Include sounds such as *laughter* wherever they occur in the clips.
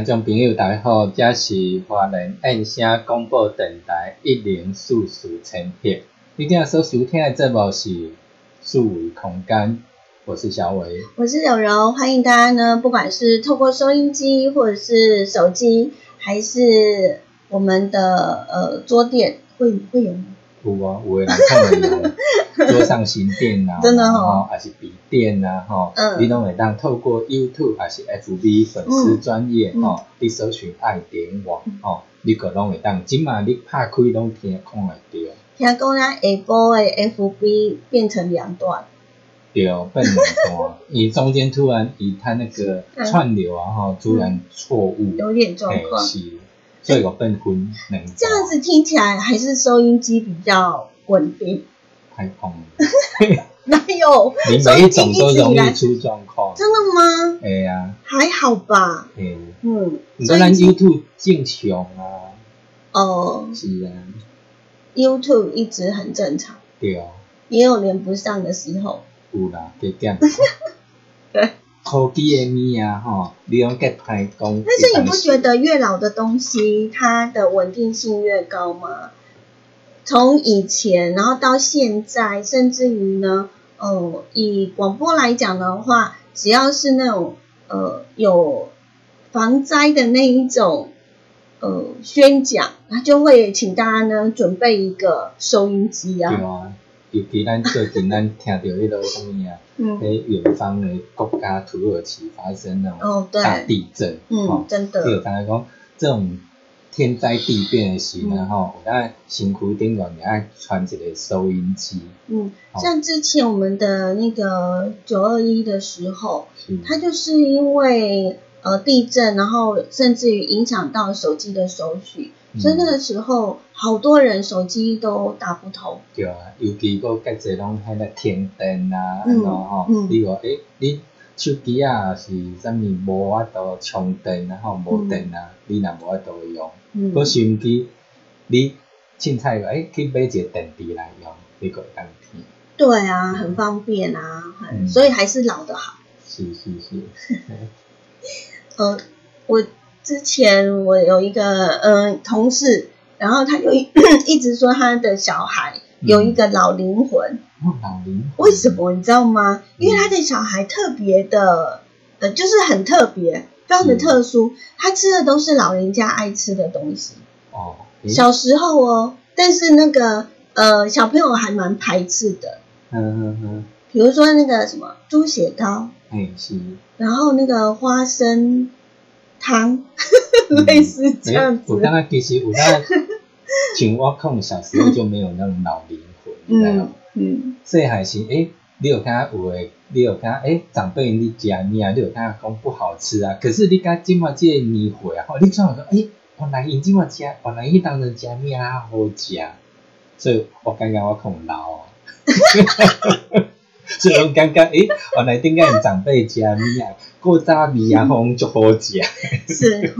听众朋友，大家好，这是华人燕声广播电台一零四四千赫。你今日所收听的节目是四维空间，我是小伟，我是柔柔，欢迎大家呢，不管是透过收音机，或者是手机，还是我们的呃桌垫，会会有吗？有啊，有的人看到桌上型电脑，真的吼吼，还是笔电啊，吼，嗯。你拢会当透过 YouTube 还是 FB 粉丝专业嗯。吼，你搜寻爱点网吼，你个拢会当，即马你拍开拢听看会到。听讲咱下晡的 FB 变成两段，对，笨很多，*laughs* 你中间突然以它那个串流啊哈，突然错误，有点状哎况。是，所以有笨昏能这样子听起来还是收音机比较稳定，太空了，*laughs* 哪有你每一种都容易出状况。真的吗？哎呀，还好吧，哎，嗯，你说咱 YouTube 正常啊，哦是啊，，YouTube 一直很正常，对哦，也有连不上的时候。有啦，加减。对。*laughs* 科技的物啊，吼，你用给歹讲。但是你不觉得越老的东西，它的稳定性越高吗？从以前，然后到现在，甚至于呢，呃，以广播来讲的话，只要是那种呃有防灾的那一种呃宣讲，他就会请大家呢准备一个收音机对啊，啊，尤其咱最近咱听到迄个什么啊，嗯，喺远方的国家土耳其发生那种大地震，嗯，，真这个的，大家讲这种天灾地变的时呢，嗯。吼，有咱身躯顶个也爱传一个收音机，嗯，像之前我们的那个九二一的时候，它就是因为呃地震，然后甚至于影响到手机的收讯，嗯。所以那个时候好多人手机都打不通。对啊，尤其个介侪拢喺咧停电啊，嗯安怎吼嗯，你话诶，你手机啊是啥物无法度充电然后无电啊，你若无法度用。嗯，个收音机，你凊彩个诶去买一个电池来用，你个会当听。对啊，很方便啊，嗯所以还是老的好。是是是，*laughs* 呃，我之前我有一个呃同事，然后他就一 *clears throat* 一直说他的小孩有一个老灵魂，哦，老灵魂为什？么你知道吗？因为他的小孩特别的，呃，就是很特别，非常的特殊，他吃的都是老人家爱吃的东西。哦，小时候哦，但是那个呃小朋友还蛮排斥的，嗯嗯嗯，比如说那个什么猪血糕，诶是，然后那个花生汤，*laughs* 类似这样子。我刚刚其实有那，像我可能小时候就没有那种老灵魂，你知道吗？*laughs* 嗯细汉时诶，你有看有诶，你有看诶，长辈你食面啊，你有看讲不好吃啊，可是你甲今麦即个年岁啊，吼，你怎讲诶，原来因即麦食，原来迄当阵食面啊好食，所以我感觉我可能老哦。*laughs* 所以我感觉，诶，原来顶个长辈食物啊，过早面啊，吼就好食。是，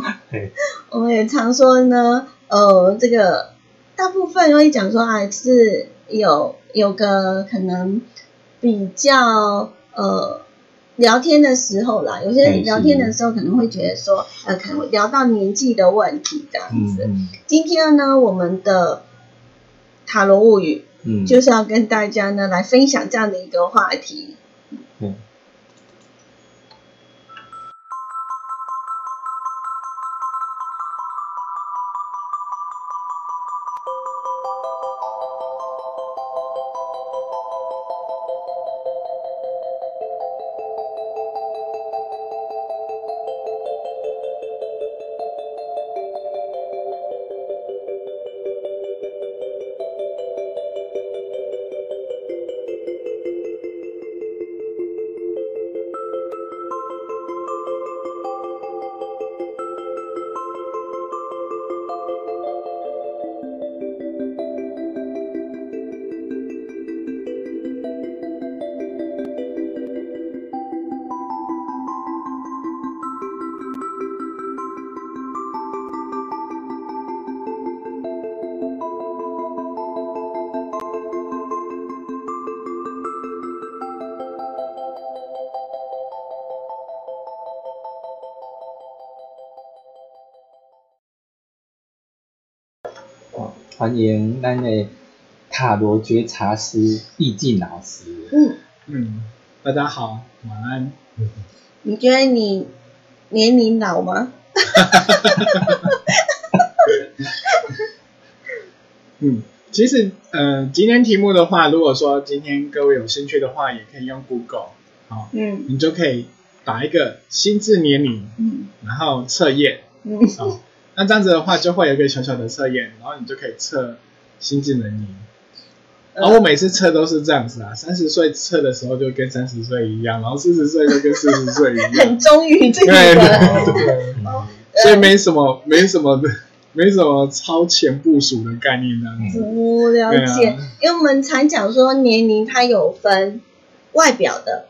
我们也常说呢，呃，这个大部分会讲说啊，是有有个可能比较呃聊天的时候啦，有些人聊天的时候可能会觉得说，呃，可能聊到年纪的问题这样子。今天呢，我们的塔罗物语嗯，就是要跟大家呢来分享这样的一个话题。嗯哦欢迎咱的塔罗觉察师易静老师。嗯，嗯，大家好，晚安。你觉得你年龄老吗？*laughs* 嗯，其实呃，今天题目的话，如果说今天各位有兴趣的话，也可以用 Google，好、嗯你就可以打一个心智年龄，嗯然后测验，嗯好、那这样子的话就会有一个小小的测验，然后你就可以测心智能龄。然后我每次测都是这样子啊，三十岁测的时候就跟三十岁一样，然后四十岁就跟四十岁一样 *laughs* 很，忠于自己的。所以没什么没什么的，没什么超前部署的概念这样子。我了解，啊因为我们常讲说年龄它有分外表的，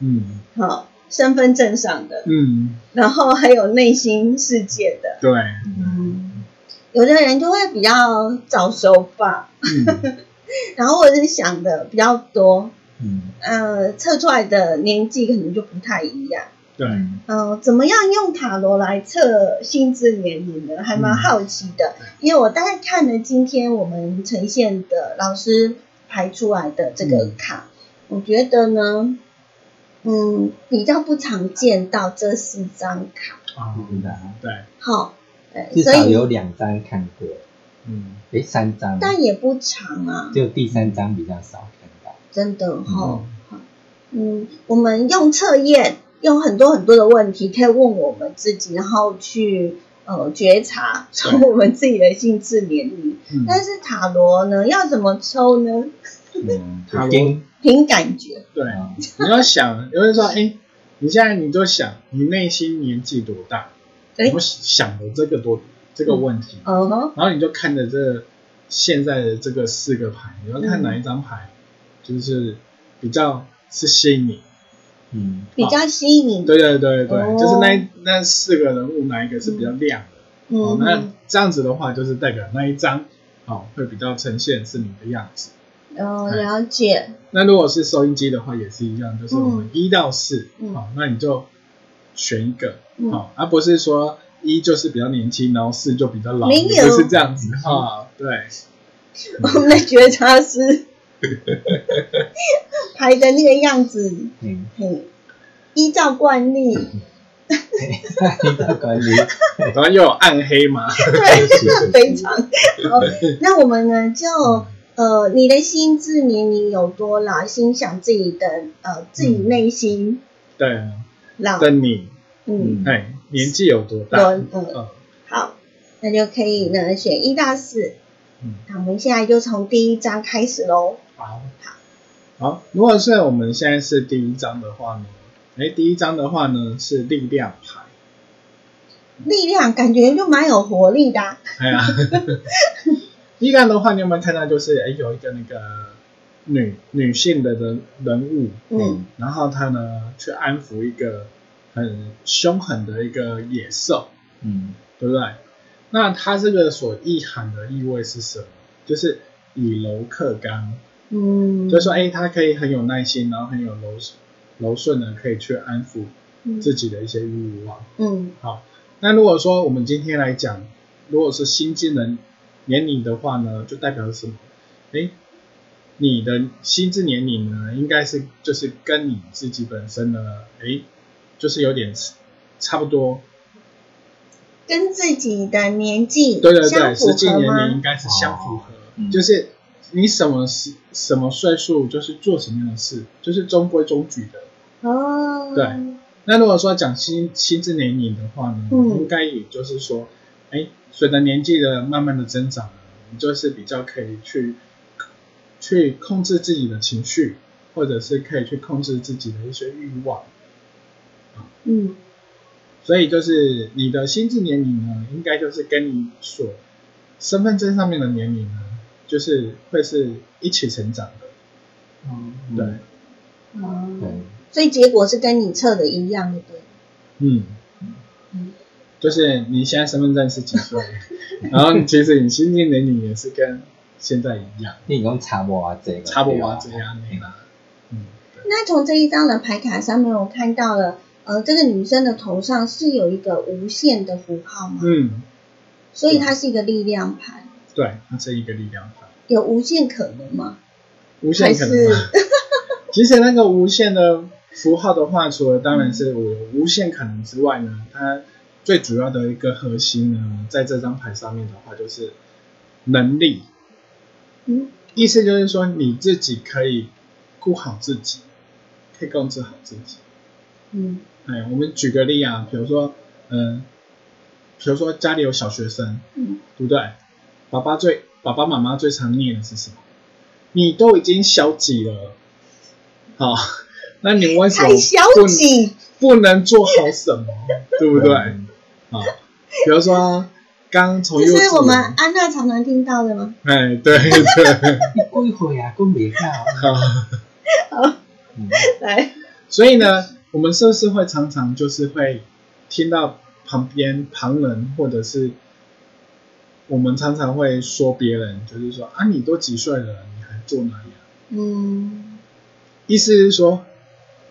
嗯好、身份证上的，嗯，然后还有内心世界的。对，嗯，有的人就会比较早熟吧，嗯。*laughs* 然后或者是想的比较多，嗯。呃，测出来的年纪可能就不太一样。对，嗯、怎么样用塔罗来测心智年龄呢？还蛮好奇的，因为我大概看了今天我们呈现的老师排出来的这个卡，我觉得呢，嗯，比较不常见到这四张卡。啊，是的，对，好，对，至所以少有两张看过，嗯。诶，三张，但也不长啊，就第三张比较少看到。真的哈、好嗯，我们用测验，用很多很多的问题，可以问我们自己，然后去呃觉察从我们自己的心智年龄。嗯，但是塔罗呢，要怎么抽呢？嗯，塔罗。跟凭感觉。对，你要想，有人说，哎，你现在你就想，你内心年纪多大？哎我想的这个多这个问题，嗯哼，然后你就看着这现在的这个四个牌，你要看嗯哪一张牌，就是比较是吸引你。嗯比较吸引你。对对对对，哦就是那那四个人物哪一个是比较亮的？哦嗯，那，这样子的话，就是代表那一张哦会比较呈现是你的样子。哦，了解。那如果是收音机的话，也是一样，就是我们一到四、嗯。好，那你就选一个，嗯。好，而不是说一就是比较年轻，然后四就比较老，没有。也不是这样子哈。对，*laughs* 我们的觉察师排的那个样子，嗯，嘿，依照惯例，你的管理，然后 *laughs* 又有暗黑嘛，对，*laughs* 非常好。那我们呢，就呃，你的心智年龄有多老？心想自己的呃自己内心对，老，的你，嗯，哎，年纪有多大？嗯嗯好，那就可以呢选一到四。嗯，那我们现在就从第一章开始喽。好，好。如果是我们现在是第一章的话呢，哎，第一章的话呢是力量牌。力量感觉就蛮有活力的啊、哎呀，力量的话，你有没有看到就是哎有一个那个女女性的人人物，嗯然后她呢去安抚一个很凶狠的一个野兽，嗯对不对？那它这个所意涵的意味是什么？就是以柔克刚，嗯，就是说，哎，他可以很有耐心，然后很有柔柔顺的，可以去安抚自己的一些欲望。嗯好，那如果说我们今天来讲，如果是新进人年龄的话呢，就代表什么？哎，你的心智年龄呢，应该是就是跟你自己本身呢，哎，就是有点差不多。跟自己的年纪对对对，相符实际年龄？应该是相符合，嗯就是你什么时什么岁数，就是做什么样的事，就是中规中矩的。哦，对那如果说讲心心智年龄的话呢，嗯应该也就是说，哎，随着年纪的慢慢的增长呢，你就是比较可以去去控制自己的情绪，或者是可以去控制自己的一些欲望。嗯所以就是你的心智年龄呢，应该就是跟你所身份证上面的年龄呢，就是会是一起成长的。嗯对，哦，对，所以结果是跟你测的一样的，对。嗯嗯，就是你现在身份证是几岁，然后其实你心境年龄也是跟现在一样，你 *laughs* 讲差无偌济，差不多这样的啦。嗯，那从这一张的牌卡上面，我看到了，呃，这个女生的头上是有一个无限的符号吗？嗯，所以它是一个力量牌，对，它是一个力量牌，有无限可能吗？无限可能吗？*laughs* *laughs* 其实那个无限的符号的话，除了当然是我有无限可能之外呢，它最主要的一个核心呢，在这张牌上面的话，就是能力。嗯意思就是说，你自己可以顾好自己，可以控制好自己。嗯哎，我们举个例啊，比如说，嗯、比如说家里有小学生，嗯对不对？爸爸最爸爸妈妈最常念的是什么？你都已经小几了，好，那你为什么不，不能做好什么？对不对？嗯啊，比如说刚从这幼稚园，是我们安娜常常听到的吗？哎，对对，你几岁啊？讲袂到。好嗯来，所以呢，我们是不是会常常就是会听到旁边旁人，或者是我们常常会说别人，就是说啊，你都几岁了，你还做那样？嗯意思是说，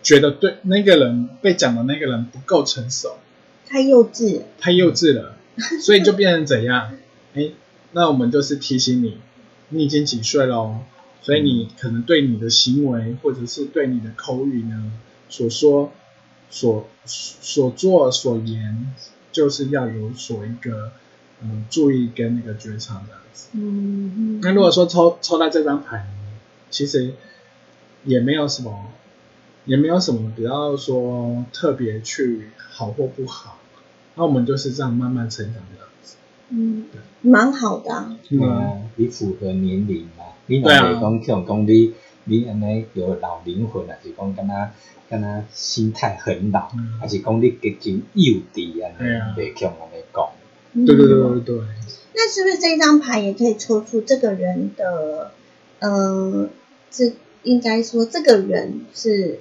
觉得对那个人被讲的那个人不够成熟，太幼稚了，太幼稚了，所以就变成怎样？*laughs* 哎，那我们就是提醒你，你已经几岁了哦，所以你可能对你的行为或者是对你的口语呢，所说、所所做、所言，就是要有所一个嗯注意跟那个觉察这样子。嗯那如果说抽抽到这张牌呢，其实也没有什么，也没有什么比较说特别去好或不好，那我们就是这样慢慢成长的样子。嗯，蛮好的啊，对啊，你符合年龄嘛？你若对啊袂讲像讲你你安尼有老灵魂，还是讲敢若敢若心态很老，嗯还是讲你已经幼稚安对啊尼，袂强安尼讲。对对对嗯对对，那是不是这张牌也可以抽出这个人的，呃，这应该说这个人是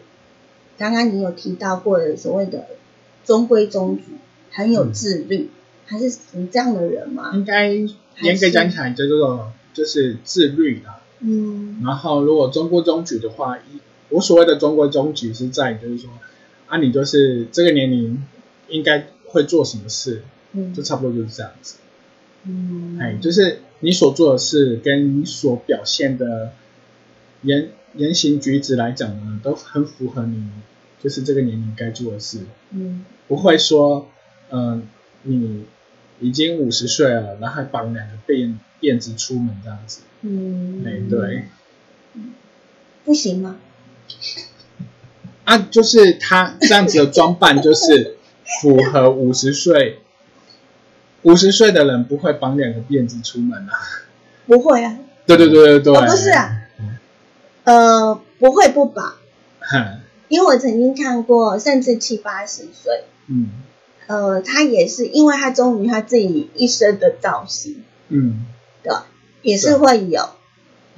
刚刚你有提到过的所谓的中规中矩，很有自律，还是你这样的人吗？应该严格讲起来叫做就是自律啦。嗯然后如果中规中矩的话，一我所谓的中规中矩是在就是说啊，你就是这个年龄应该会做什么事，嗯就差不多就是这样子。嗯，哎，就是你所做的事跟你所表现的言言行举止来讲呢，都很符合你就是这个年龄该做的事，嗯不会说，嗯、你已经五十岁了，然后还绑两个辫辫子出门这样子，嗯，哎，对，不行吗？啊，就是他这样子的装扮，就是符合五十岁，*laughs* 五十岁的人不会绑两个辫子出门啊。不会啊，对对对对对，哦不是啊，呃，不会不绑，因为我曾经看过，甚至七八十岁，嗯呃，他也是因为他忠于他自己一生的造型，嗯，对？也是会有，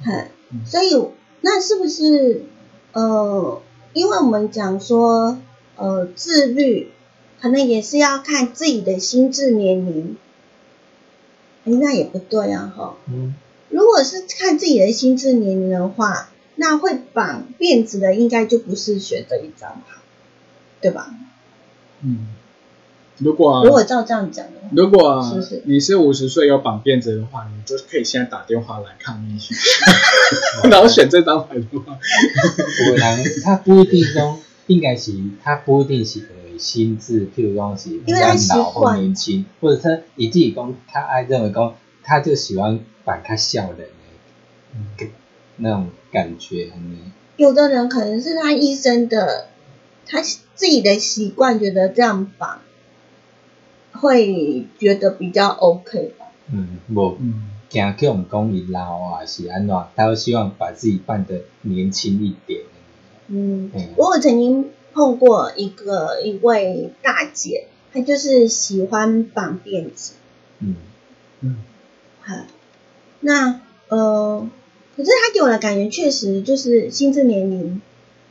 很，嗯所以那是不是呃，因为我们讲说呃自律，可能也是要看自己的心智年龄，哎，那也不对啊，哈。嗯，如果是看自己的心智年龄的话，那会绑辫子的应该就不是选择一张牌，对吧？嗯，如果如果照这样讲的。话，如果是是？你是五十岁有绑辫子的话，你就可以现在打电话来抗议，*laughs* 然后选这张牌的话，有的人他不一定讲，应该是他不一定是因为心智，譬如讲是比较老或年轻，或者他以自己讲，他爱认为讲，他就喜欢绑他笑人的嗯那种感觉，嗯有的人可能是他一生的，他自己的习惯，觉得这样绑会觉得比较 OK 吧。嗯，无嗯惊叫我们讲伊老啊是安怎，他会希望把自己扮得年轻一点。嗯，嗯我有曾经碰过一个一位大姐，她就是喜欢绑辫子，嗯嗯好，那呃，可是她给我的感觉确实就是心智年龄，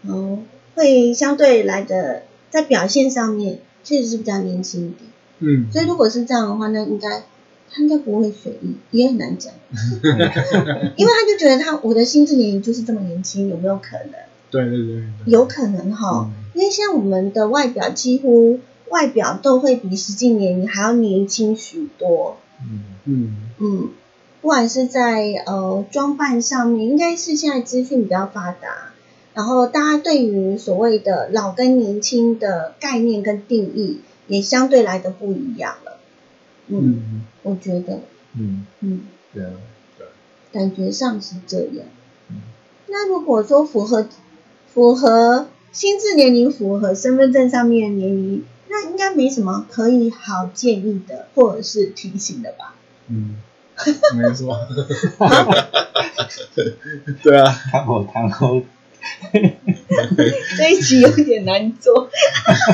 哦、会相对来的在表现上面确实是比较年轻一点。嗯，所以如果是这样的话，那应该他应该不会随意，也很难讲，*laughs* *laughs* 因为他就觉得他我的心智年龄就是这么年轻，有没有可能？对对对对，有可能哈，嗯。因为像我们的外表几乎外表都会比实际年龄还要年轻许多，嗯。嗯。嗯，不管是在呃装扮上面，应该是现在资讯比较发达，然后大家对于所谓的老跟年轻的概念跟定义也相对来的不一样了，嗯，嗯。我觉得，嗯，嗯，对啊，对感觉上是这样嗯。那如果说符合符合心智年龄、符合身份证上面的年龄，那应该没什么可以好建议的，或者是提醒的吧？嗯，没错，*laughs* 对啊，他无通好，*laughs* 这一集有点难做，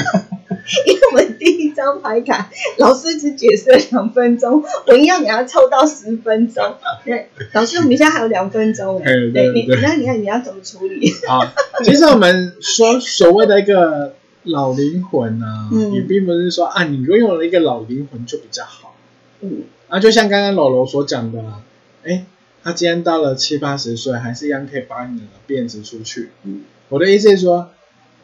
*laughs* 因为我们第一张牌卡老师只解释了两分钟，我一样给他凑到十分钟。对，*laughs* 老师，我们现在还有两分钟哎，对对你，对对那你看你要怎么处理？好，其实我们说所谓的一个老灵魂啊，嗯也并不是说啊，你拥有了一个老灵魂就比较好。嗯啊，就像刚刚老罗所讲的啊，哎，他今天到了七八十岁，还是一样可以把你的辫子出去。嗯。我的意思是说，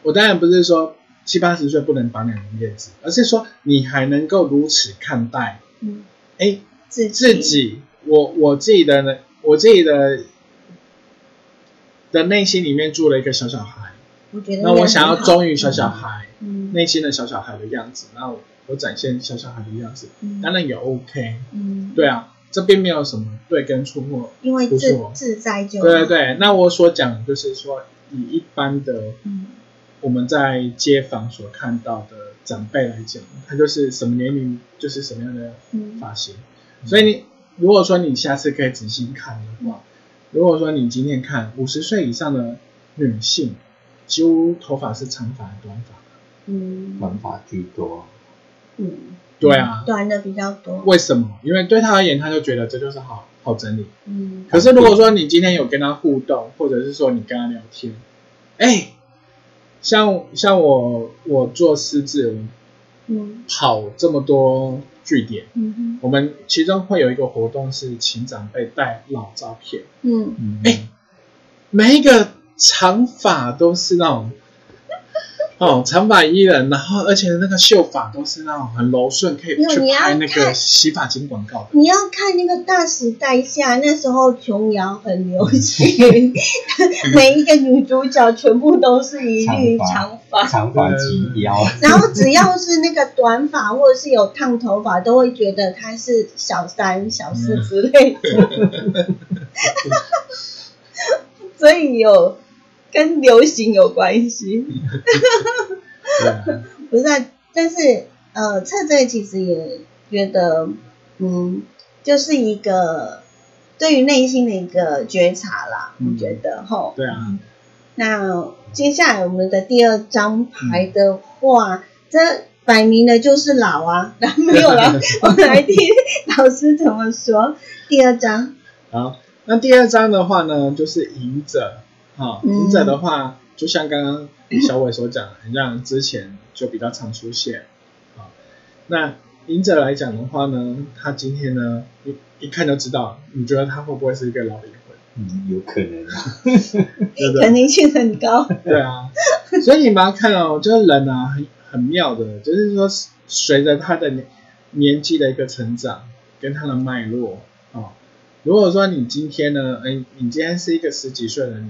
我当然不是说七八十岁不能绑两个辫子，而是说你还能够如此看待，嗯，哎，自自己，我我自己的呢，我自己的的内心里面住了一个小小孩，我觉得那我想要忠于于小小孩、嗯。内心的小小孩的样子，那我我展现小小孩的样子，嗯。当然也 OK，嗯，对啊，这并没有什么对跟错或因为自自在就对对对，那我所讲的就是说，以一般的嗯我们在街坊所看到的长辈来讲，他就是什么年龄就是什么样的嗯发型。所以你如果说你下次可以仔细看的话，如果说你今天看五十岁以上的女性，几乎头发是长发短发？嗯短发居多。嗯，对啊，短的比较多，为什么？因为对他而言，他就觉得这就是好好整理。嗯。可是如果说你今天有跟他互动，或者是说你跟他聊天，哎，像像我我做师资，嗯。跑这么多据点，嗯我们其中会有一个活动是请长辈带老照片，嗯。嗯，哎每一个长发都是那种。哦，长发伊人，然后而且那个秀发都是那种很柔顺，可以去没有你要拍那个洗发精广告的。你要看那个大时代下，那时候琼瑶很流行，*laughs* 每一个女主角全部都是一律长长发，长发及腰，*laughs* 然后只要是那个短发或者是有烫头发，都会觉得她是小三、小四之类的，*laughs* 所以有跟流行有关系。*laughs* 不是啊、但是呃，策这其实也觉得，嗯，就是一个对于内心的一个觉察啦，嗯我觉得吼。对啊，那接下来我们的第二张牌的嗯话，这摆明了就是老啊，没有了，*laughs* 我们来听老师怎么说。第二张，好，那第二张的话呢，就是赢者，哈、嗯赢者的话，就像刚刚小伟所讲的，很像之前就比较常出现，啊，那赢者来讲的话呢，他今天呢，一一看就知道，你觉得他会不会是一个老灵魂，嗯，有可能啊。*laughs* 对不对？可能性很高。对啊，所以你们要看哦，就是人啊，很很妙的，就是说随着他的年年纪的一个成长，跟他的脉络哦。如果说你今天呢，哎，你今天是一个十几岁的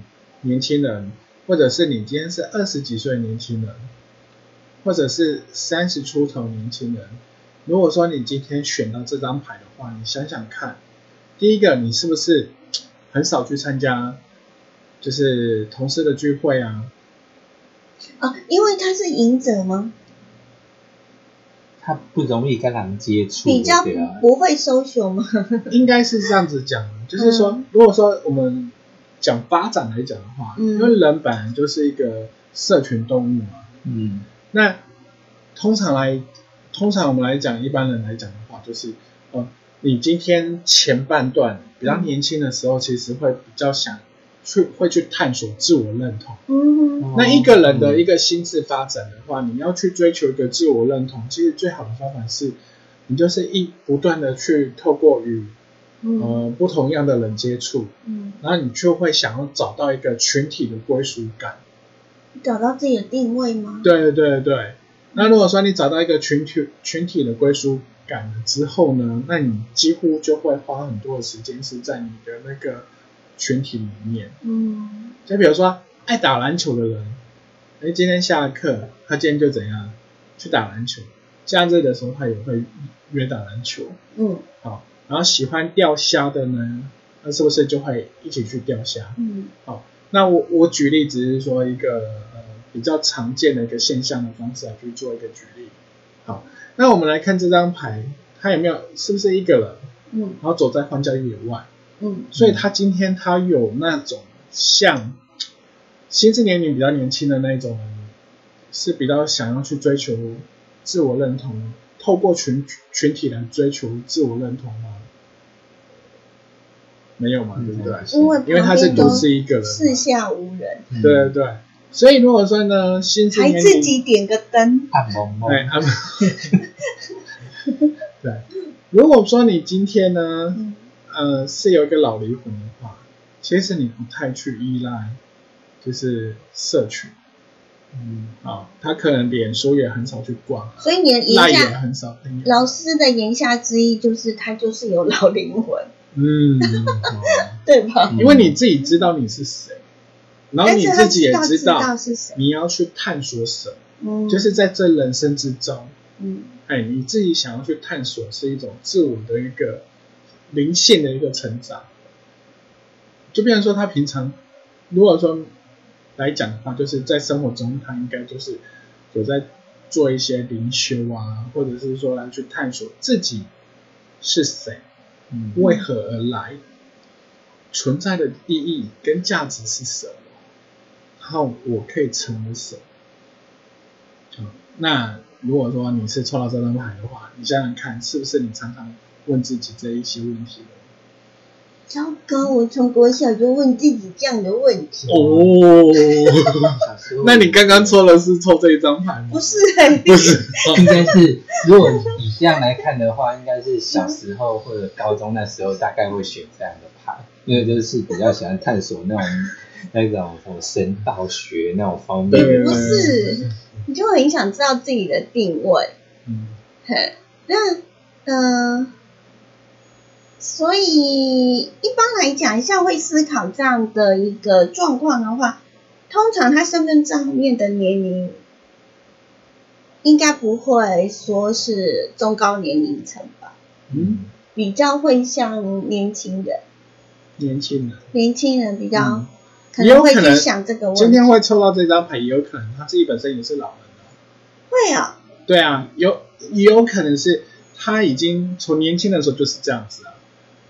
年轻人，或者是你今天是二十几岁年轻人，或者是三十出头年轻人，如果说你今天选到这张牌的话，你想想看，第一个你是不是很少去参加，就是同事的聚会啊？哦，因为他是赢者吗？他不容易跟人接触，比较。不会 social 吗？应该是这样子讲，就是说嗯，如果说我们讲发展来讲的话，嗯。因为人本来就是一个社群动物嘛，嗯。那通常来，通常我们来讲，一般人来讲的话，就是，呃，你今天前半段比较年轻的时候，其实会比较想去会去探索自我认同。嗯。那一个人的一个个心智发展的话，你要去追求一个自我认同，其实最好的方法是，你就是一不断的去透过与嗯呃不同样的人接触，嗯，然后你就会想要找到一个群体的归属感。找到自己的定位吗？对对对。那如果说你找到一个群体群体的归属感了之后呢，那你几乎就会花很多的时间是在你的那个群体里面。嗯就比如说爱打篮球的人，哎，今天下课，他今天就怎样去打篮球。假日的时候，他也会约打篮球。嗯好，然后喜欢钓虾的呢，那是不是就会一起去钓虾？嗯好，那我我举例只是说一个呃比较常见的一个现象的方式来去做一个举例。好，那我们来看这张牌，他有没有是不是一个人，嗯然后走在荒郊野外？嗯所以他今天他有那种像心智年龄比较年轻的那种人，是比较想要去追求自我认同，透过群群体来追求自我认同吗？没有嘛，对不对？因为因为他是独自一个人，四下无人，对对对。所以如果说呢，心智还自己点个灯，暗蒙蒙，*laughs* 对，如果说你今天呢，嗯。呃，是有一个老灵魂的话，其实你不太去依赖，就是社群。嗯。啊、他可能脸书也很少去逛，所以你的赖也言下很少。老师的言下之意就是他就是有老灵魂，嗯，对吧？因为你自己知道你是谁，然后你自己也知知道道是谁，你要去探索什么，嗯，就是在这人生之中，嗯。哎，你自己想要去探索是一种自我的一个灵性的一个成长。就变成说，他平常如果说来讲的话，就是在生活中，他应该就是有在做一些灵修啊，或者是说来去探索自己是谁，嗯为何而来，存在的意义跟价值是什么，然后我可以成为什么。嗯，那如果说你是抽到这张牌的话，你想想看，是不是你常常问自己这一些问题呢？糟糕，我从国小就问自己这样的问题，哦，*laughs* 那你刚刚抽的是抽这一张牌吗？不？是很不是，应该是，如果以这样来看的话，应该是小时候或者高中那时候大概会选这样的牌，因为就是比较喜欢探索那种那种什么神道学那种方面。对。的不是，你就很想知道自己的定位。嗯。嘿，那嗯、呃所以一般来讲，像会思考这样的一个状况的话，通常他身份证后面的年龄应该不会说是中高年龄层吧，嗯，比较会像年轻人，年轻人。年轻人比较嗯。可能会去想这个问题。今天会抽到这张牌，也有可能他自己本身也是老人啊。会啊，对啊，有也有可能是他已经从年轻的时候就是这样子啊，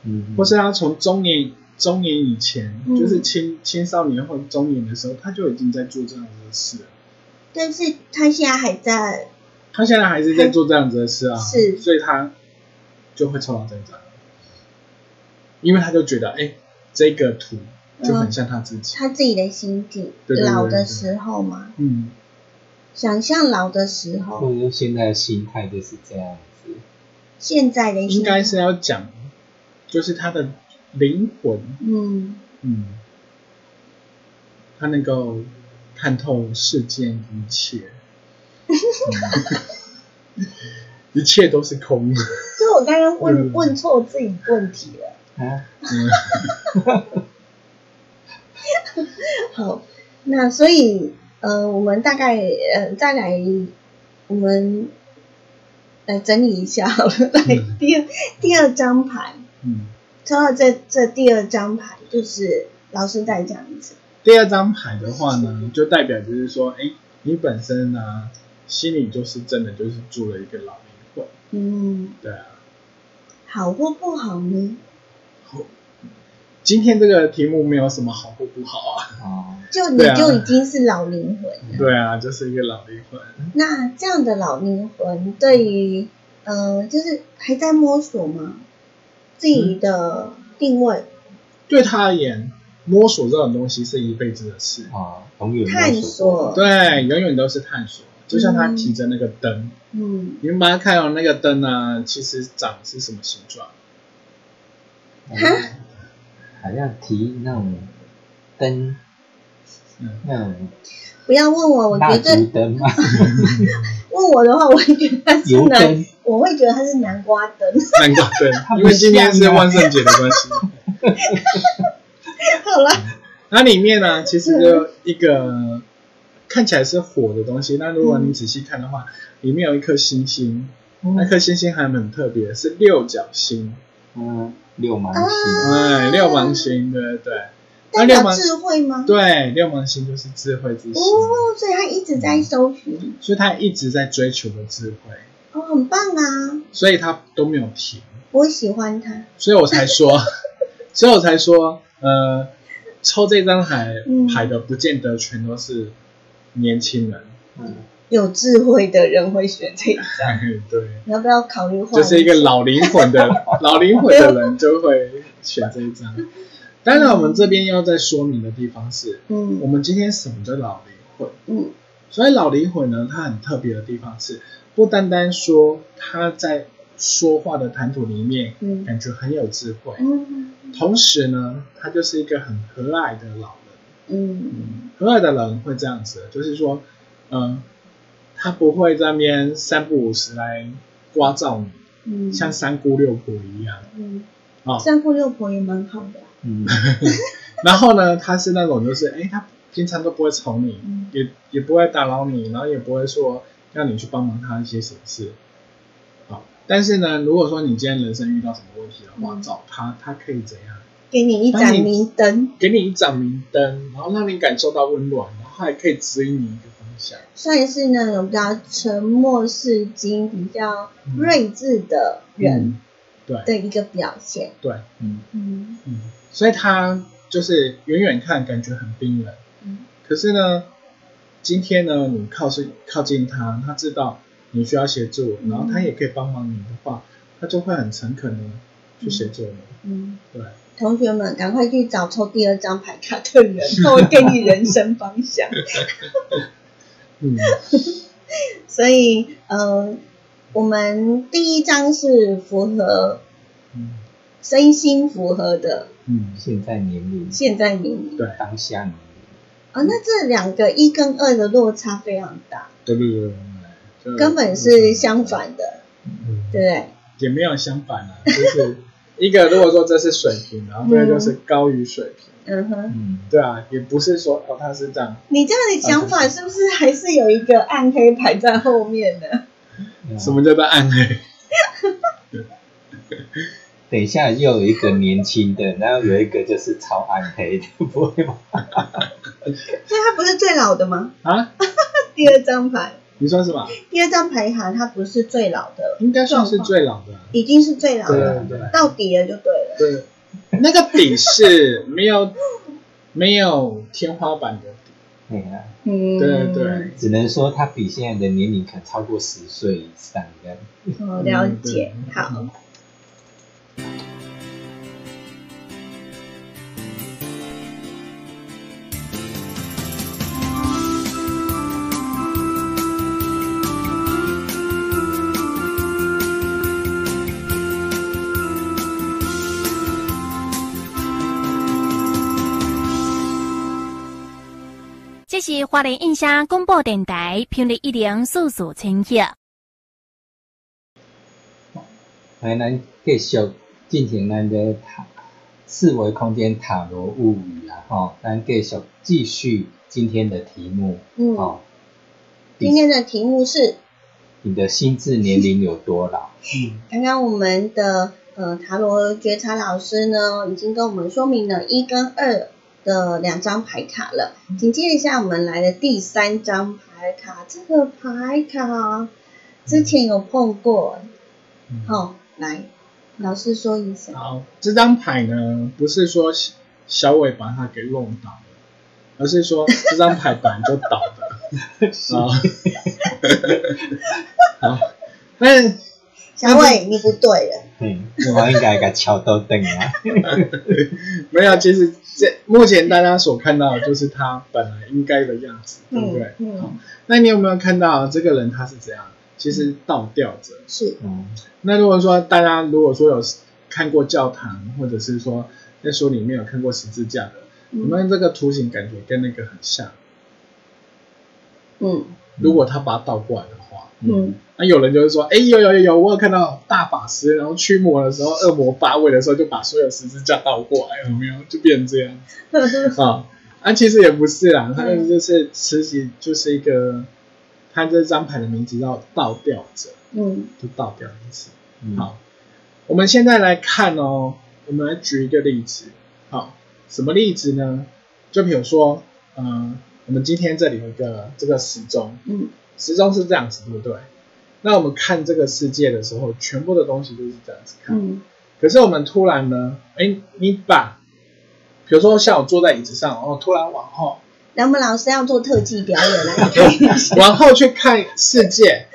嗯，或是他从中年中年以前，嗯。就是青青少年或中年的时候，他就已经在做这样子的事了。但是他现在还在，他现在还是在做这样子的事啊，是所以他就会抽到这张，因为他就觉得，哎，这个图就很像他自己，他自己的心境，对老的时候嘛，嗯，想象老的时候，或者说现在的心态就是这样子，现在的心应该是要讲，就是他的灵魂，嗯。嗯，他能够看透世间一切，嗯一切都是空的，所以我刚刚问嗯问错自己问题了。啊，嗯 *laughs* 好，那所以呃，我们大概呃再来，我们来整理一下好了。来嗯第二第二张牌，嗯。抽到这这第二张牌，就是老师再讲一次。第二张牌的话呢，就代表就是说，哎，你本身呢，心里就是真的就是住了一个老灵魂，嗯，对啊。好或不好呢？今天这个题目没有什么好或不好啊，哦，*laughs* 就你就已经是老灵魂了。*laughs* 对啊，就是一个老灵魂，那这样的老灵魂对于呃，就是还在摸索吗？自己的定位、对他而言，摸索这种东西是一辈子的事，啊，永远探索，对，永远都是探索。就像他提着那个灯，嗯，你们把它看到那个灯呢，其实长是什么形状？嗯好像提那种灯，嗯。那种不要问我，我蜡觉得烛灯嘛，*laughs* 问我的话，我会觉得它是南，油灯，我会觉得它是南瓜灯。南瓜灯，*laughs* 因为今天是万圣节的关系。*laughs* 好了，它里面呢，其实就一个看起来是火的东西，那如果你仔细看的话，里面有一颗星星，那颗星星还很特别，是六角星，嗯，六芒啊。星，哎，六芒星，对对对，那代表六芒智慧吗？对，六芒星就是智慧之星，哦，所以他一直在搜寻，所以他一直在追求的智慧，哦，很棒啊，所以他都没有停，我喜欢他。所以我才说，*laughs* 所以我才说，呃，抽这张牌嗯牌的不见得全都是年轻人，嗯，有智慧的人会选这一张，*laughs* 对。你要不要考虑换？就是一个老灵魂的 *laughs* 老灵魂的人就会选这一张。当然，我们这边要再说明的地方是，我嗯们今天什么叫老灵魂？嗯所以老灵魂呢，它很特别的地方是，不单单说他在说话的谈吐里面嗯感觉很有智慧，嗯同时呢，他就是一个很和蔼的老人。嗯。和蔼的人会这样子，就是说，嗯、他不会在那边三不五时来刮噪你，嗯，像三姑六婆一样。嗯，哦。三姑六婆也蛮好的，嗯，*laughs* 然后呢，他是那种就是，哎，他平常都不会吵你，嗯。也也不会打扰你，然后也不会说让你去帮忙他一些什么事。好，但是呢，如果说你今天人生遇到什么问题的话，嗯。找他，他可以怎样？给你一盏明灯，给你一盏明灯，然后让你感受到温暖，然后还可以指引你一个方向。算是那种比较沉默是金、比较睿智的人嗯，对。的一个表现。对，嗯，嗯。嗯，所以他就是远远看感觉很冰冷，嗯。可是呢，今天呢，你靠近靠近他，他知道你需要协助，嗯然后他也可以帮忙你的话，他就会很诚恳的去协助你。嗯，对，同学们赶快去找抽第二张牌卡的人，他会给你人生方向。*laughs* 嗯，所以，呃，我们第一张是符合嗯。身心符合的嗯，现在年龄，现在年龄。对，当下年龄，啊，那这两个一跟二的落差非常大，对对对根本是相，反的，嗯，对不对？也没有相反啊，就是一个如果说这是水平，然后这个就是高于水平，嗯哼，嗯，对啊，也不是说哦他是这样，你这样的想法是不是还是有一个暗黑排在后面的？*laughs* 什么叫做暗黑？*laughs* 等一下又有一个年轻的，然后有一个就是超暗黑的，不会吗？*laughs* 所以他不是最老的吗？啊？第二张牌，你说是吧？第二张排行它不是最老的，应该算是最老的啊。已经是最老的，对对到底了就对了。对，那个底是没有 *laughs* 没有天花板的底。对啊，嗯，对对，只能说他比现在的年龄可能超过十岁以上这样。哦，了解嗯。好，是花莲印象广播电台频率一零四四千赫。来，咱继续进行咱的塔四维空间塔罗物语啊，吼，咱继续继续今天的题目，嗯，哦，今天的题目是你的心智年龄有多老？嗯，刚刚我们的呃塔罗觉察老师呢，已经跟我们说明了一跟二的两张牌卡了。紧接着下，我们来的第三张牌卡，这个牌卡之前有碰过，嗯好、来，老师说一下。好，这张牌呢，不是说小小伟把它给弄倒了，而是说这张牌本来就倒的。啊，*laughs* 好，*laughs* 那小伟，你不对了，嗯，我应该给敲到凳啊。*laughs* 没有，其实这目前大家所看到的就是他本来应该的样子，对不对？嗯那你有没有看到这个人他是怎样？其实倒吊着。是，嗯那如果说大家如果说有看过教堂，或者是说在书里面有看过十字架的，嗯有没有这个图形感觉跟那个很像？嗯如果他把它倒过来嗯那有人就是说，哎，有有有有，我有看到大法师，然后驱魔的时候，恶魔发威的时候，就把所有十字架倒过来，有没有？就变成这样子 *laughs* 啊？啊，其实也不是啦，他那个就是慈禧就是一个，他这张牌的名字叫倒吊者，嗯就倒吊的意思。嗯，好，我们现在来看哦，我们来举一个例子。好，什么例子呢？就比如说，嗯、我们今天这里有一个这个时钟，嗯时钟是这样子，对不对？那我们看这个世界的时候，全部的东西都是这样子看。嗯可是我们突然呢，哎，你把，比如说像我坐在椅子上，然后，突然往后，那我们老师要做特技表演 *laughs* 来看。往后去看世界，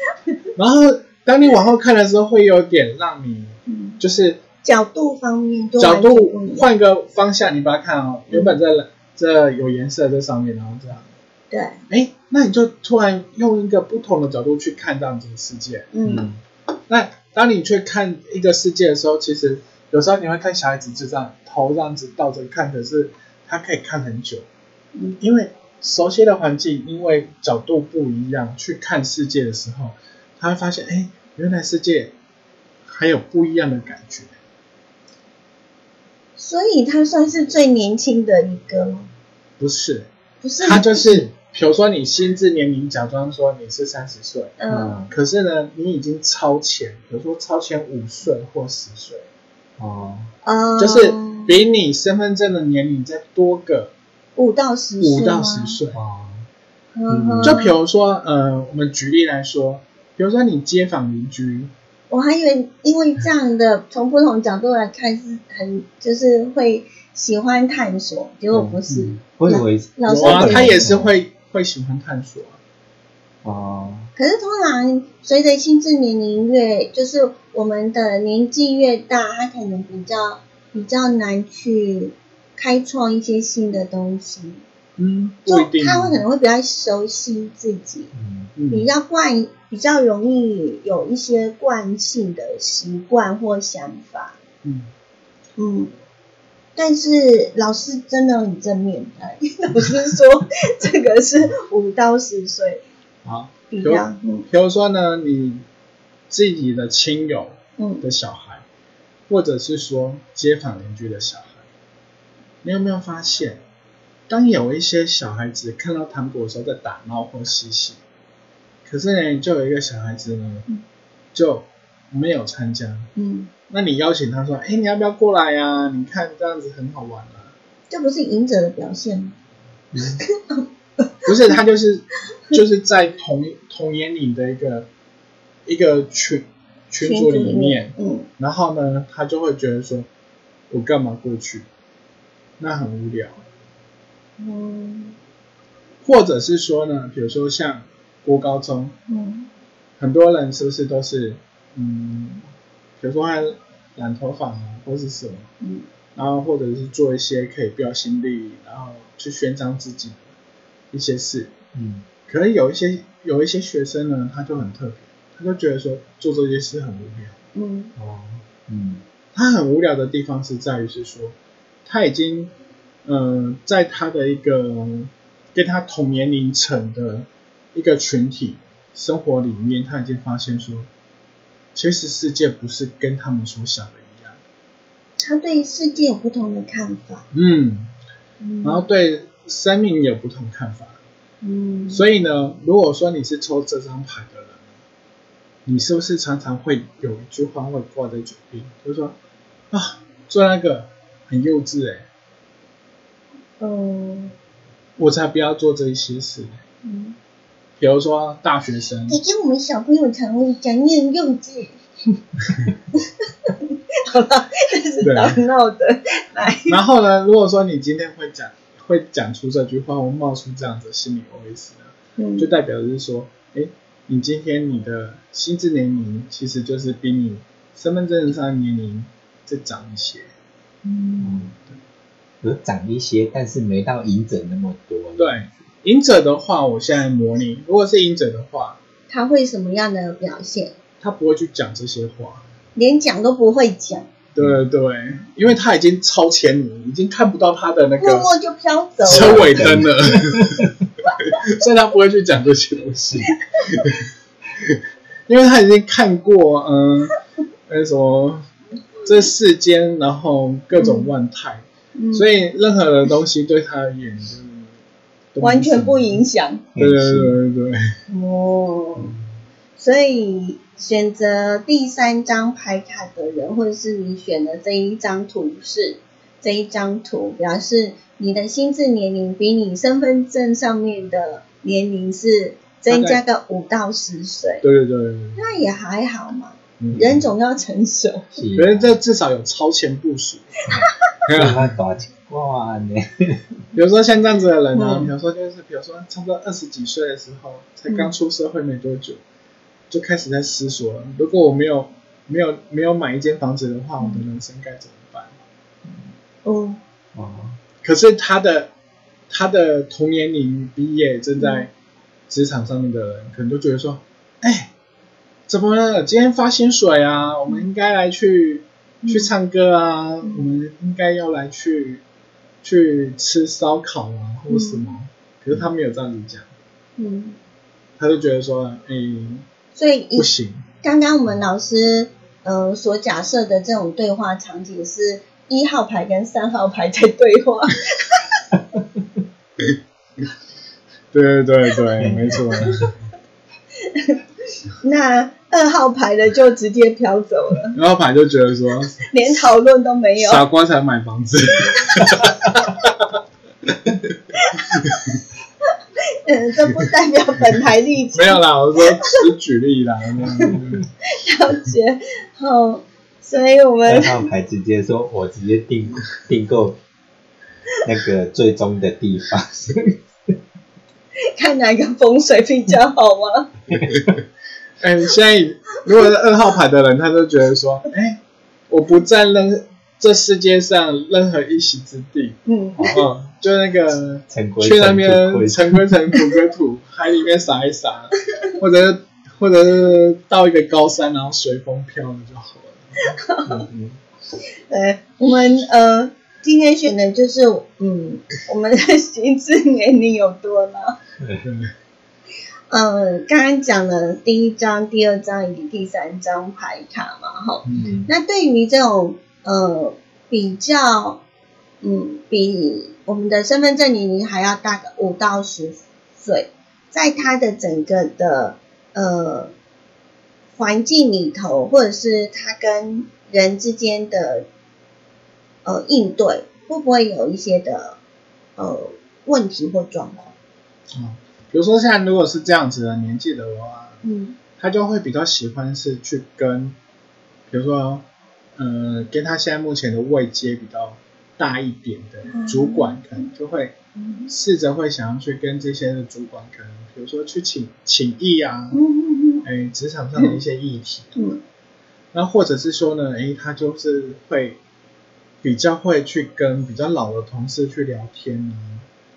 然后当你往后看的时候，会有点让你嗯就是角度方面角度换个方向，你把它看哦，原本在这有颜色在上面，然后这样，对，哎，那你就突然用一个不同的角度去看这样子的世界。嗯嗯那当你去看一个世界的时候，其实有时候你会看小孩子就这样头这样子倒着看，可是他可以看很久，嗯因为熟悉的环境，因为角度不一样，去看世界的时候，他会发现，哎，原来世界还有不一样的感觉。所以他算是最年轻的一个吗？不是，不是，他就是，比如说你心智年龄，假装说你是三十岁，嗯。可是呢，你已经超前，比如说超前五岁或十岁，哦，啊，就是比你身份证的年龄再多个五到十岁五到吗十岁。哦，嗯就比如说，呃，我们举例来说，比如说你街坊邻居，我还以为因为这样的从不同角度来看是很就是会喜欢探索，结果不是。嗯我以为老师啊，他也是会会喜欢探索啊。哦，可是通常随着心智年龄越，就是我们的年纪越大，他可能比较比较难去开创一些新的东西，嗯，就。他会可能会比较熟悉自己，嗯比嗯，较惯，比较容易有一些惯性的习惯或想法。嗯，嗯，但是老师真的很正面的，*laughs* 老师说 *laughs* 这个是五到十岁好。比如说呢，你自己的亲友嗯的小孩，或者是说街坊邻居的小孩，你有没有发现，当有一些小孩子看到糖果的时候在打闹或嬉戏，可是呢，就有一个小孩子呢嗯，就没有参加。嗯，那你邀请他说：“哎，你要不要过来呀、你看这样子很好玩啊。这不是赢者的表现吗？*laughs* 不是他就是就是在同同年龄的一个一个群群组里面，嗯然后呢，他就会觉得说，我干嘛过去？那很无聊。嗯或者是说呢，比如说像郭高中，嗯很多人是不是都是嗯，比如说他染头发啊，或是什么，嗯然后或者是做一些可以标新立异，然后去宣彰自己的一些事。嗯可能有一些有一些学生呢，他就很特别，他就觉得说做这些事很无聊。嗯哦嗯他很无聊的地方是在于是说，他已经嗯、呃在他的一个跟他同年龄层的一个群体生活里面，他已经发现说，其实世界不是跟他们所想的一样。他对世界有不同的看法，嗯，嗯然后对生命也有不同看法。嗯，所以呢，如果说你是抽这张牌的人，你是不是常常会有一句话会挂在嘴边，就是说啊，做那个很幼稚哎、嗯我才不要做这一些事。嗯，比如说大学生，姐姐，我们小朋友常会讲念幼稚。好了，这是对打闹的，来，然后呢，如果说你今天会讲会讲出这句话，会冒出这样子心理 OS 呢，嗯。就代表的是说，哎，你今天你的心智年龄其实就是比你身份证上年龄再长一些。嗯。有长一些，但是没到赢者那么多。对，赢者的话，我现在模拟，如果是隐者的话，他会什么样的表现？他不会去讲这些话。连讲都不会讲，对对对，因为他已经超前你，已经看不到他的那个默默就飘走车了。尾灯了，*laughs* 所以他不会去讲这些东西，*laughs* 因为他已经看过，嗯，那什么这世间，然后各种万态，嗯所以任何的东西对他而言就是都没完全不影响。对对对对对，哦，所以选择第三张牌卡的人，或者是你选的这一张图是，这一张图表示你的心智年龄比你身份证上面的年龄是增加个五到十岁，对对对那也还好嘛，嗯。人总要成熟。是可是这至少有超前部署。*laughs* 他大钱哇呢，*laughs* 比如说像这样子的人呢、嗯。比如说就是比如说差不多二十几岁的时候，才刚出社会没多久，就开始在思索了，如果我没有没有没有买一间房子的话，我的人生该怎么办？嗯哦，可是他的他的同年龄毕业正在职场上面的人，可能都觉得说，哎，怎么了？今天发薪水啊，我们应该来去去唱歌啊，我们应该要来去去吃烧烤啊，或什么。可是他没有这样子讲，嗯，他就觉得说，哎，所以以不行，刚刚我们老师呃所假设的这种对话场景是一号牌跟三号牌在对话。*laughs* 对对对对，没错，*laughs* 那二号牌的就直接飘走了，*laughs* 然后牌就觉得说，*laughs* 连讨论都没有。傻瓜才买房子，嗯，这不代表本台立场。没有啦，我说只举例啦，了解。好，所以我们二号牌直接说，我直接订订购那个最终的地方，看哪个风水比较好吗？哎，现在如果是二号牌的人，他就觉得说，哎，我不占任这世界上任何一席之地，嗯，嗯，就那个去那边归尘归尘，土归土，海里面撒一撒，或者或者是到一个高山，然后随风飘了就好了。嗯对，*laughs* 我们呃今天选的就是嗯我们的心智年龄有多老。嗯呃，刚刚讲了第一张、第二张以及第三张牌卡嘛，哈。嗯那对于这种呃比较，嗯，比我们的身份证年龄还要大个五到十岁，在他的整个的呃环境里头，或者是他跟人之间的呃应对，会不会有一些的呃问题或状况？嗯，比如说现在如果是这样子的年纪的话，嗯。他就会比较喜欢是去跟，比如说，呃，跟他现在目前的位阶比较大一点的主管，可能就会嗯。试着会想要去跟这些的主管，可能比如说去请请益啊，嗯。哎，职场上的一些议题，嗯。那或者是说呢，哎，他就是会比较会去跟比较老的同事去聊天啊，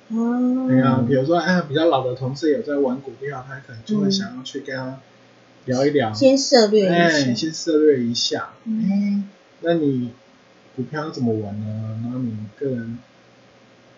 嗯，对啊，比如说哎，比较老的同事有在玩股票，他可能就会想要去跟他聊一聊，先涉略一哎，下，先涉略一下，嗯。哎，那你股票怎么玩呢？然后你个人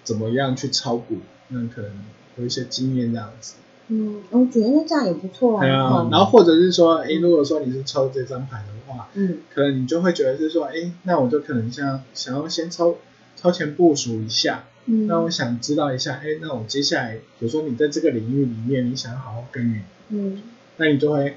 怎么样去炒股？那可能有一些经验这样子。嗯，我觉得这样也不错对啊啊，，然后或者是说，哎，如果说你是抽这张牌的话，嗯。可能你就会觉得是说，哎，那我就可能像想要先超超前部署一下，嗯，那我想知道一下，哎，那我接下来，比如说你在这个领域里面，你想要好好耕耘，嗯那你就会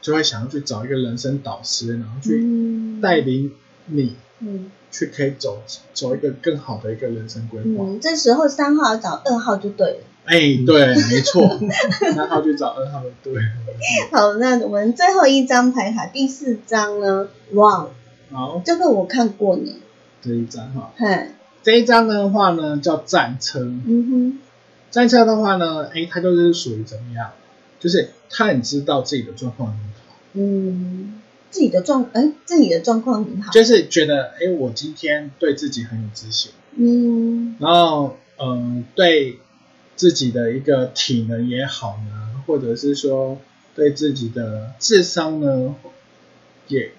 就会想要去找一个人生导师，然后去嗯带领你嗯去可以走走一个更好的一个人生规划。嗯，这时候三号找二号就对了。哎、对，没错，*laughs* 三号去找二号的，对。*laughs* 好，那我们最后一张牌卡，第四张呢？哇，好，这个我看过呢。这一张哈，嘿，这一张的话呢叫战车，嗯战车的话呢，哎，它就是属于怎么样？就是他很知道自己的状况很好，嗯，自己的状，哎，自己的状况很好。就是觉得，哎，我今天对自己很有自信，嗯。然后，嗯、对自己的一个体能也好呢，或者是说对自己的智商呢，也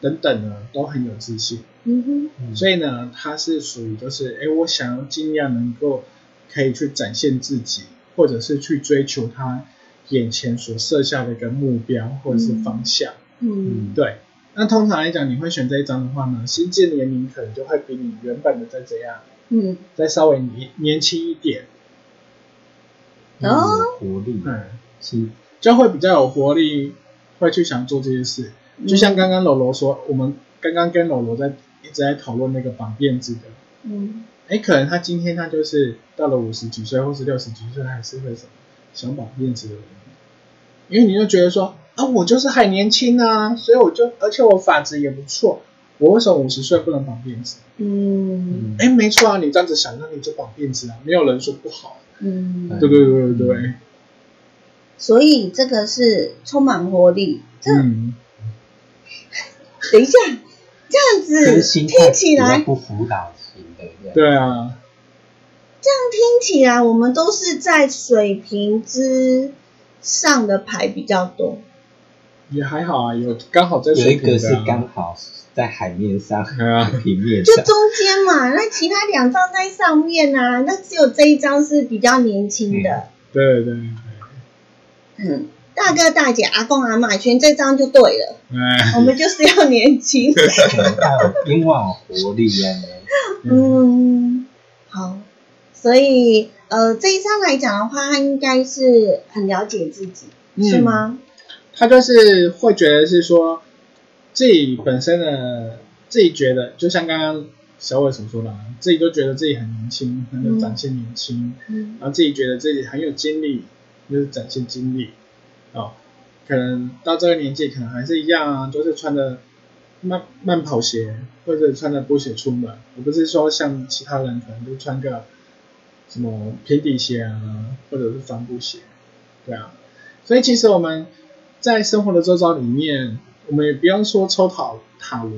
等等呢，都很有自信。嗯哼。所以呢，他是属于就是，哎，我想要尽量能够可以去展现自己，或者是去追求他眼前所设下的一个目标或者是方向。哼，嗯。对，那通常来讲，你会选这一张的话呢，心智年龄可能就会比你原本的再怎样，嗯，再稍微年年轻一点，哦。有活力，嗯，是。就会比较有活力，会去想做这些事。就像刚刚柔柔说，我们刚刚跟柔柔在一直在讨论那个绑辫子的，嗯。哎，可能他今天他就是到了五十几岁或是六十几岁，还是会什么想绑辫子的人，因为你就觉得说啊，我就是还年轻啊，所以我就而且我发质也不错，我为什么五十岁不能绑辫子？嗯。哎，没错啊，你这样子想，那你就绑辫子啊，没有人说不好，嗯，对对对对对，所以这个是充满活力。这嗯，等一下，这样子听起来，不辅导型的。对啊，这样听起来，我们都是在水平之上的牌比较多。也还好啊，有刚好在有水平的、一个是啊，刚好在海面上，啊，平面上，就中间嘛，那其他两张在上面啊，那只有这一张是比较年轻的。对对对，嗯，大哥大姐、阿公阿妈全这张就对了，嗯，我们就是要年轻。要有英旺活力啊，嗯，好，所以呃，这一张来讲的话，他应该是很了解自己，是吗？他就是会觉得是说自己本身的自己觉得，就像刚刚小伟所说的啊，自己都觉得自己很年轻，很有展现年轻，嗯。然后自己觉得自己很有精力，就是展现精力，哦，可能到这个年纪可能还是一样啊，就是穿着慢慢跑鞋或者穿着布鞋出门，而不是说像其他人可能就穿个什么平底鞋啊，或者是帆布鞋，对啊，所以其实我们在生活的周遭里面，我们也不用说抽塔塔罗，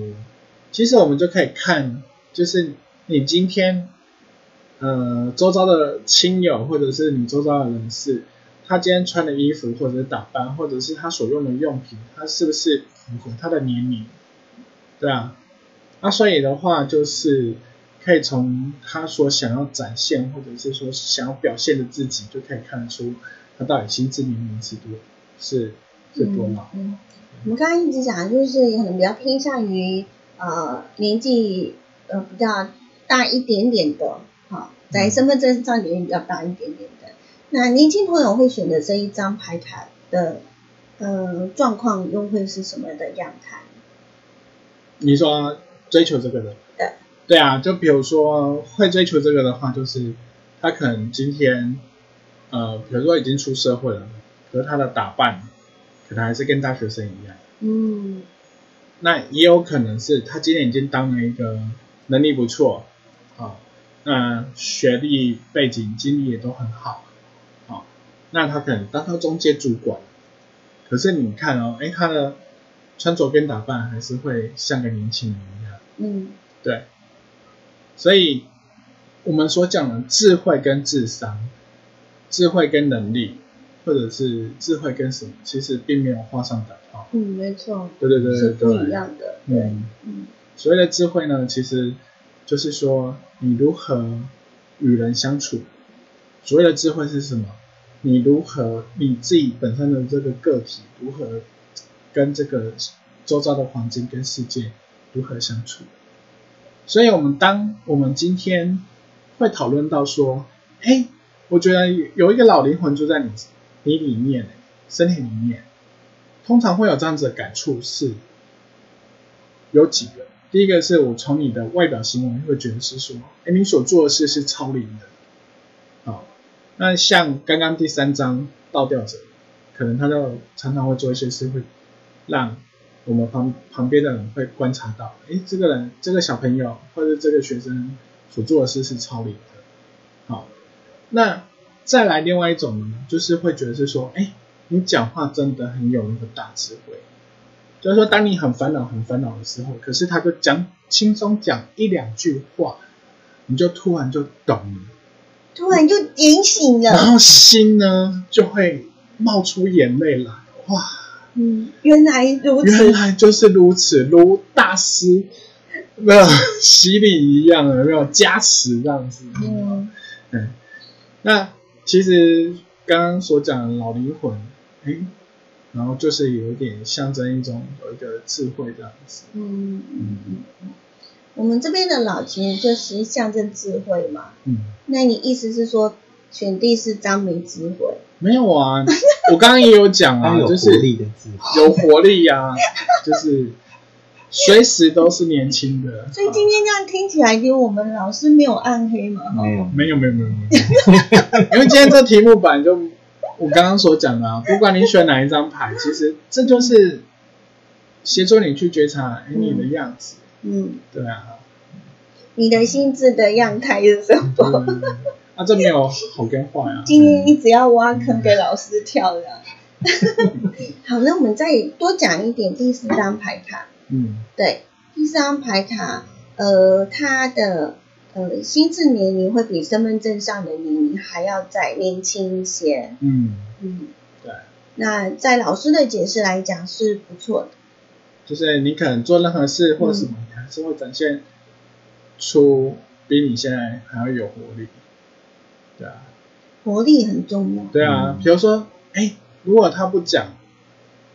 其实我们就可以看，就是你今天，呃，周遭的亲友或者是你周遭的人士，他今天穿的衣服或者是打扮，或者是他所用的用品，他是不是符合他的年龄？对啊，那所以的话就是可以从他所想要展现或者是说想要表现的自己，就可以看得出他到底心智年龄是多是是多老。嗯，我们刚刚一直讲，就是可能比较偏向于呃年纪呃比较大一点点的，好，在身份证上年龄比较大一点点的。那年轻朋友会选择这一张牌卡的呃状况又会是什么的样态？你说追求这个的，对，对啊，就比如说会追求这个的话，就是他可能今天呃，比如说已经出社会了，可是他的打扮可能还是跟大学生一样。嗯那也有可能是他今年已经当了一个能力不错，啊，那学历背景经历也都很好，啊，那他可能当到中介主管，可是你看哦，哎，他的穿着跟打扮还是会像个年轻人一样，嗯对，所以我们所讲的智慧跟智商，智慧跟能力，或者是智慧跟什么，其实并没有画上等号。嗯，没错，对对对是对对，不一样的。对，嗯，嗯所谓的智慧呢，其实就是说你如何与人相处。所谓的智慧是什么？你如何你自己本身的这个个体如何跟这个周遭的环境跟世界如何相处？所以，我们当我们今天会讨论到说，哎，我觉得有一个老灵魂住在你你里面，身体里面，通常会有这样子的感触是，有几个。第一个是我从你的外表行为会觉得是说，哎，你所做的事是超龄的。那像刚刚第三章倒吊者，可能他就常常会做一些事，会让我们旁旁边的人会观察到，哎，这个人这个小朋友或者这个学生所做的事是超龄的。好，那再来另外一种呢，就是会觉得是说，哎，你讲话真的很有那个大智慧。就是说，当你很烦恼、很烦恼的时候，可是他就讲轻松讲一两句话，你就突然就懂了，突然就点醒了。然后心呢就会冒出眼泪来，哇，嗯，原来如此原。来就是如此，如大师没有洗礼一样，有没有加持这样子？嗯嗯，那其实刚刚所讲的老灵魂，哎，然后就是有一点象征一种有一个智慧这样子。嗯嗯嗯嗯。我们这边的老其实就是象征智慧嘛。嗯，那你意思是说，选帝是张没智慧？*laughs* 没有啊，*laughs* 我刚刚也有讲啊，他有活就是力的智慧。有活力呀、就是随时都是年轻的。*laughs* 所以今天这样听起来，给我们老师没有暗黑嘛？哈没有，没有没有没有没有，因为今天这题目本来就我刚刚所讲的啊，不管你选哪一张牌，其实这就是协助你去觉察哎你的样子，嗯，对啊，你的心智的样态是什么？嗯啊这没有好跟坏啊，*laughs* 今天你只要挖坑给老师跳的。*laughs* 好，那我们再多讲一点第四张牌卡。嗯对，第四张牌卡，呃，它的呃心智年龄会比身份证上的年龄还要再年轻一些。嗯，嗯，对，那在老师的解释来讲是不错的。就是你可能做任何事或什么，你还是会展现出比你现在还要有活力，对啊，活力很重要。对啊，嗯。比如说，哎，如果他不讲，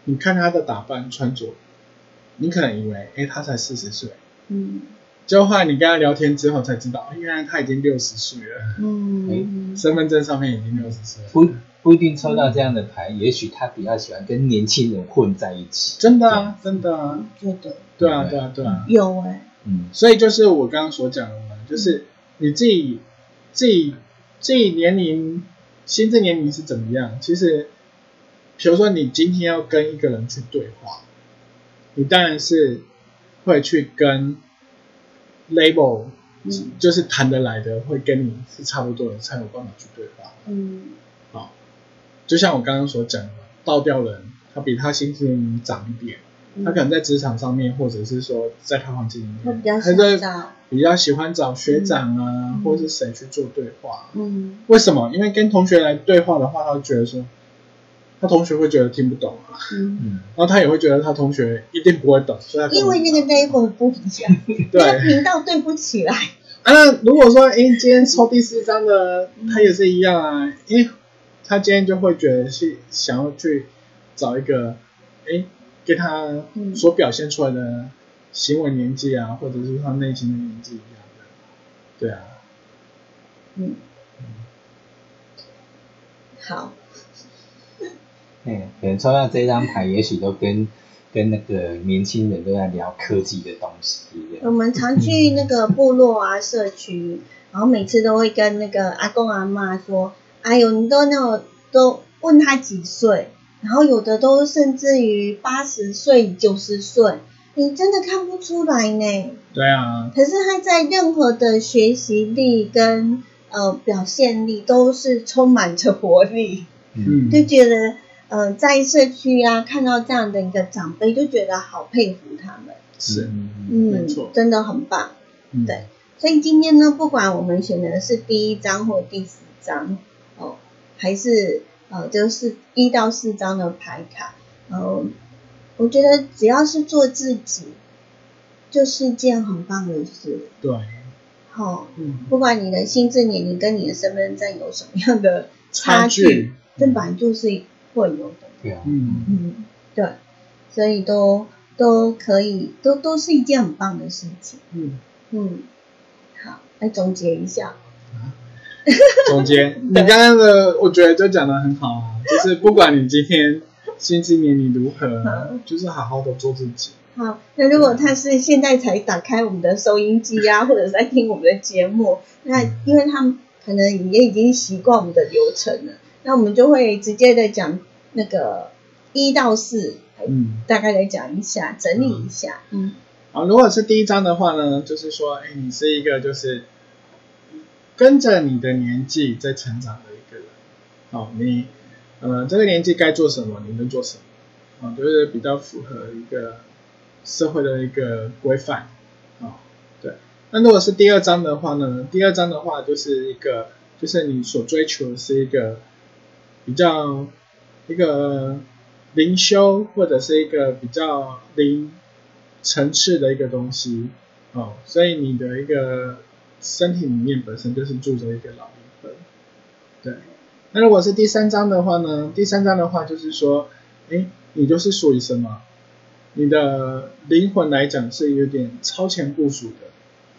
你看他的打扮穿着，你可能以为，哎，他才四十岁，嗯。结果后来你跟他聊天之后才知道，哎原来他已经六十岁了，嗯，身份证上面已经六十岁了，不不一定抽到这样的牌，也许他比较喜欢跟年轻人混在一起。真的啊，真的啊，觉得对啊，对啊，对啊，有哎、嗯，所以就是我刚刚所讲的嘛，就是你自己自己自己年龄心智年龄是怎么样？其实，比如说你今天要跟一个人去对话，你当然是会去跟 label，、嗯。就是谈得来的，会跟你是差不多的，才有办法去对话。嗯。好，就像我刚刚所讲的，倒吊人他比他心智年龄长一点，嗯，他可能在职场上面，或者是说在他环境里面，他比较喜欢找学长啊，嗯或是谁去做对话。嗯为什么？因为跟同学来对话的话，他会觉得说，他同学会觉得听不懂啊，嗯，嗯，*laughs* 然后他也会觉得他同学一定不会懂，所以他因为那个 level 不一样，*laughs* 那个对频道对不起来。啊。那如果说，哎，今天抽第四张的，他也是一样啊，因为他今天就会觉得是想要去找一个，哎，跟他嗯所表现出来的行为年纪啊，或者是他内心的年纪一样的，对啊。嗯，好，嗯，可能抽到这张牌，也许都跟跟那个年轻人都在聊科技的东西一样。我们常去那个部落啊、社区，然后每次都会跟那个阿公阿妈说：“哎呦，你都那种都问他几岁，然后有的都甚至于八十岁、九十岁，你真的看不出来呢。对啊，可是他在任何的学习力跟呃表现力都是充满着活力，嗯，就觉得呃在社区啊看到这样的一个长辈，就觉得好佩服他们，是，嗯，没错真的很棒。嗯对所以今天呢，不管我们选的是第一章或第十章，哦，还是呃，就是一到四张的牌卡，呃，我觉得只要是做自己，就是一件很棒的事。对，好、嗯，不管你的心智年龄跟你的身份证有什么样的 *laughs* 差差距这本来就是会有的。对啊，嗯，嗯，对，所以都都可以，都都是一件很棒的事情。嗯，嗯，好，来总结一下。*laughs* 总结，你刚刚的我觉得就讲的很好啊，*laughs* 就是不管你今天心智年你如何，就是好好的做自己。好，那如果他是现在才打开我们的收音机啊，*laughs* 或者是在听我们的节目，那因为他们可能也已经习惯我们的流程了，那我们就会直接的讲那个一到四，嗯，大概来讲一下，整理一下。嗯好，如果是第一章的话呢，就是说，哎，你是一个就是跟着你的年纪在成长的一个人。好，你呃这个年纪该做什么，你能做什么，啊，就是比较符合一个社会的一个规范。啊，对。那如果是第二章的话呢，第二章的话就是一个，就是你所追求的是一个比较一个灵修或者是一个比较灵层次的一个东西哦，所以你的一个身体里面本身就是住着一个老灵魂，对。那如果是第三章的话呢？第三章的话就是说，哎，你就是属于什么？你的灵魂来讲是有点超前部署的，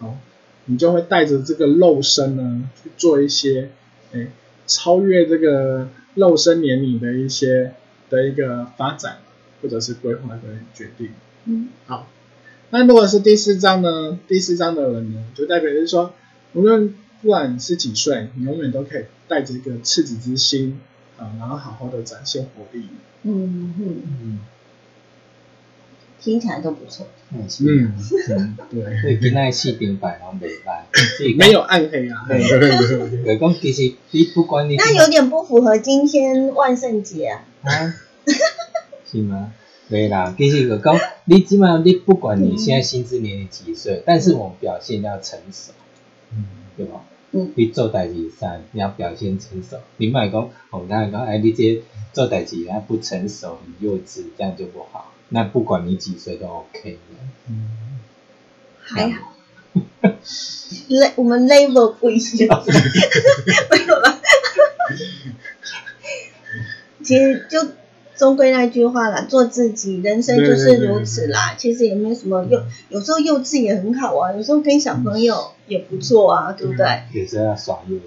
好，你就会带着这个肉身呢去做一些，哎，超越这个肉身年龄的一些的一个发展或者是规划的决定。嗯好，那如果是第四章呢？第四章的人呢，就代表就是说，无论不管是几岁，你永远都可以带着一个赤子之心啊，然后好好的展现活力。嗯嗯，嗯，听起来都不错。嗯，嗯，嗯，对，*laughs* 所以今仔四张牌拢袂歹，所以没有暗黑啊。对就讲其实你不管你那有点不符合今天万圣节啊。啊，*laughs* 是吗？对啦，其实个讲你基本上你不管你现在心智年龄几岁，但是我们表现要成熟，嗯对吧？嗯你做代志上你要表现成熟，你莫讲，我们刚才讲，哎，你这做代志还不成熟、很幼稚，这样就不好。那不管你几岁都 OK 的。嗯还好。le *laughs* 我们 level 不一样，*laughs* 没有了。*laughs* 其实就终归那句话啦，做自己，人生就是如此啦。其实也没有什么幼，有时候幼稚也很好啊，有时候跟小朋友也不错啊，对不对？也是要耍幼稚。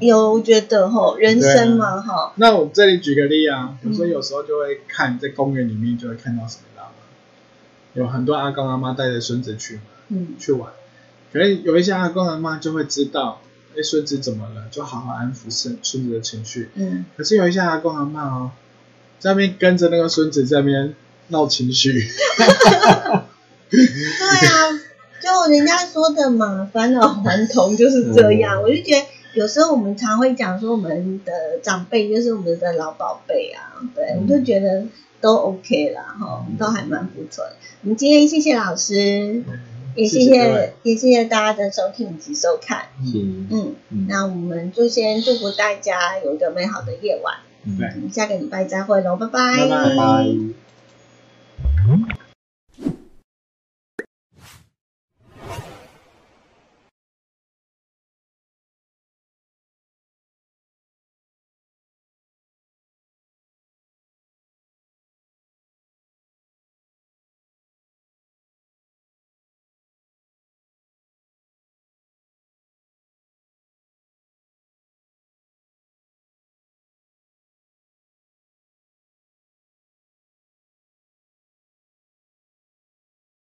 有我觉得吼，人生嘛哈，那我这里举个例啊，比如说有时候就会看在公园里面就会看到什么，知道吗？有很多阿公阿妈带着孙子去嘛，嗯去玩，可是有一些阿公阿妈就会知道，哎，孙子怎么了，就好好安抚孙孙子的情绪。嗯，可是有一些阿公阿妈哦，在那边跟着那个孙子在那边闹情绪，对啊，就人家说的嘛，返老还童就是这样。嗯我就觉得有时候我们常会讲说我们的长辈就是我们的老宝贝啊，对，嗯我就觉得都 OK 啦，哈，都还蛮不错的。我们今天谢谢老师，也谢谢也谢谢大家的收听以及收看。是，嗯，嗯那我们就先祝福大家有一个美好的夜晚。下个礼拜再会咯拜拜。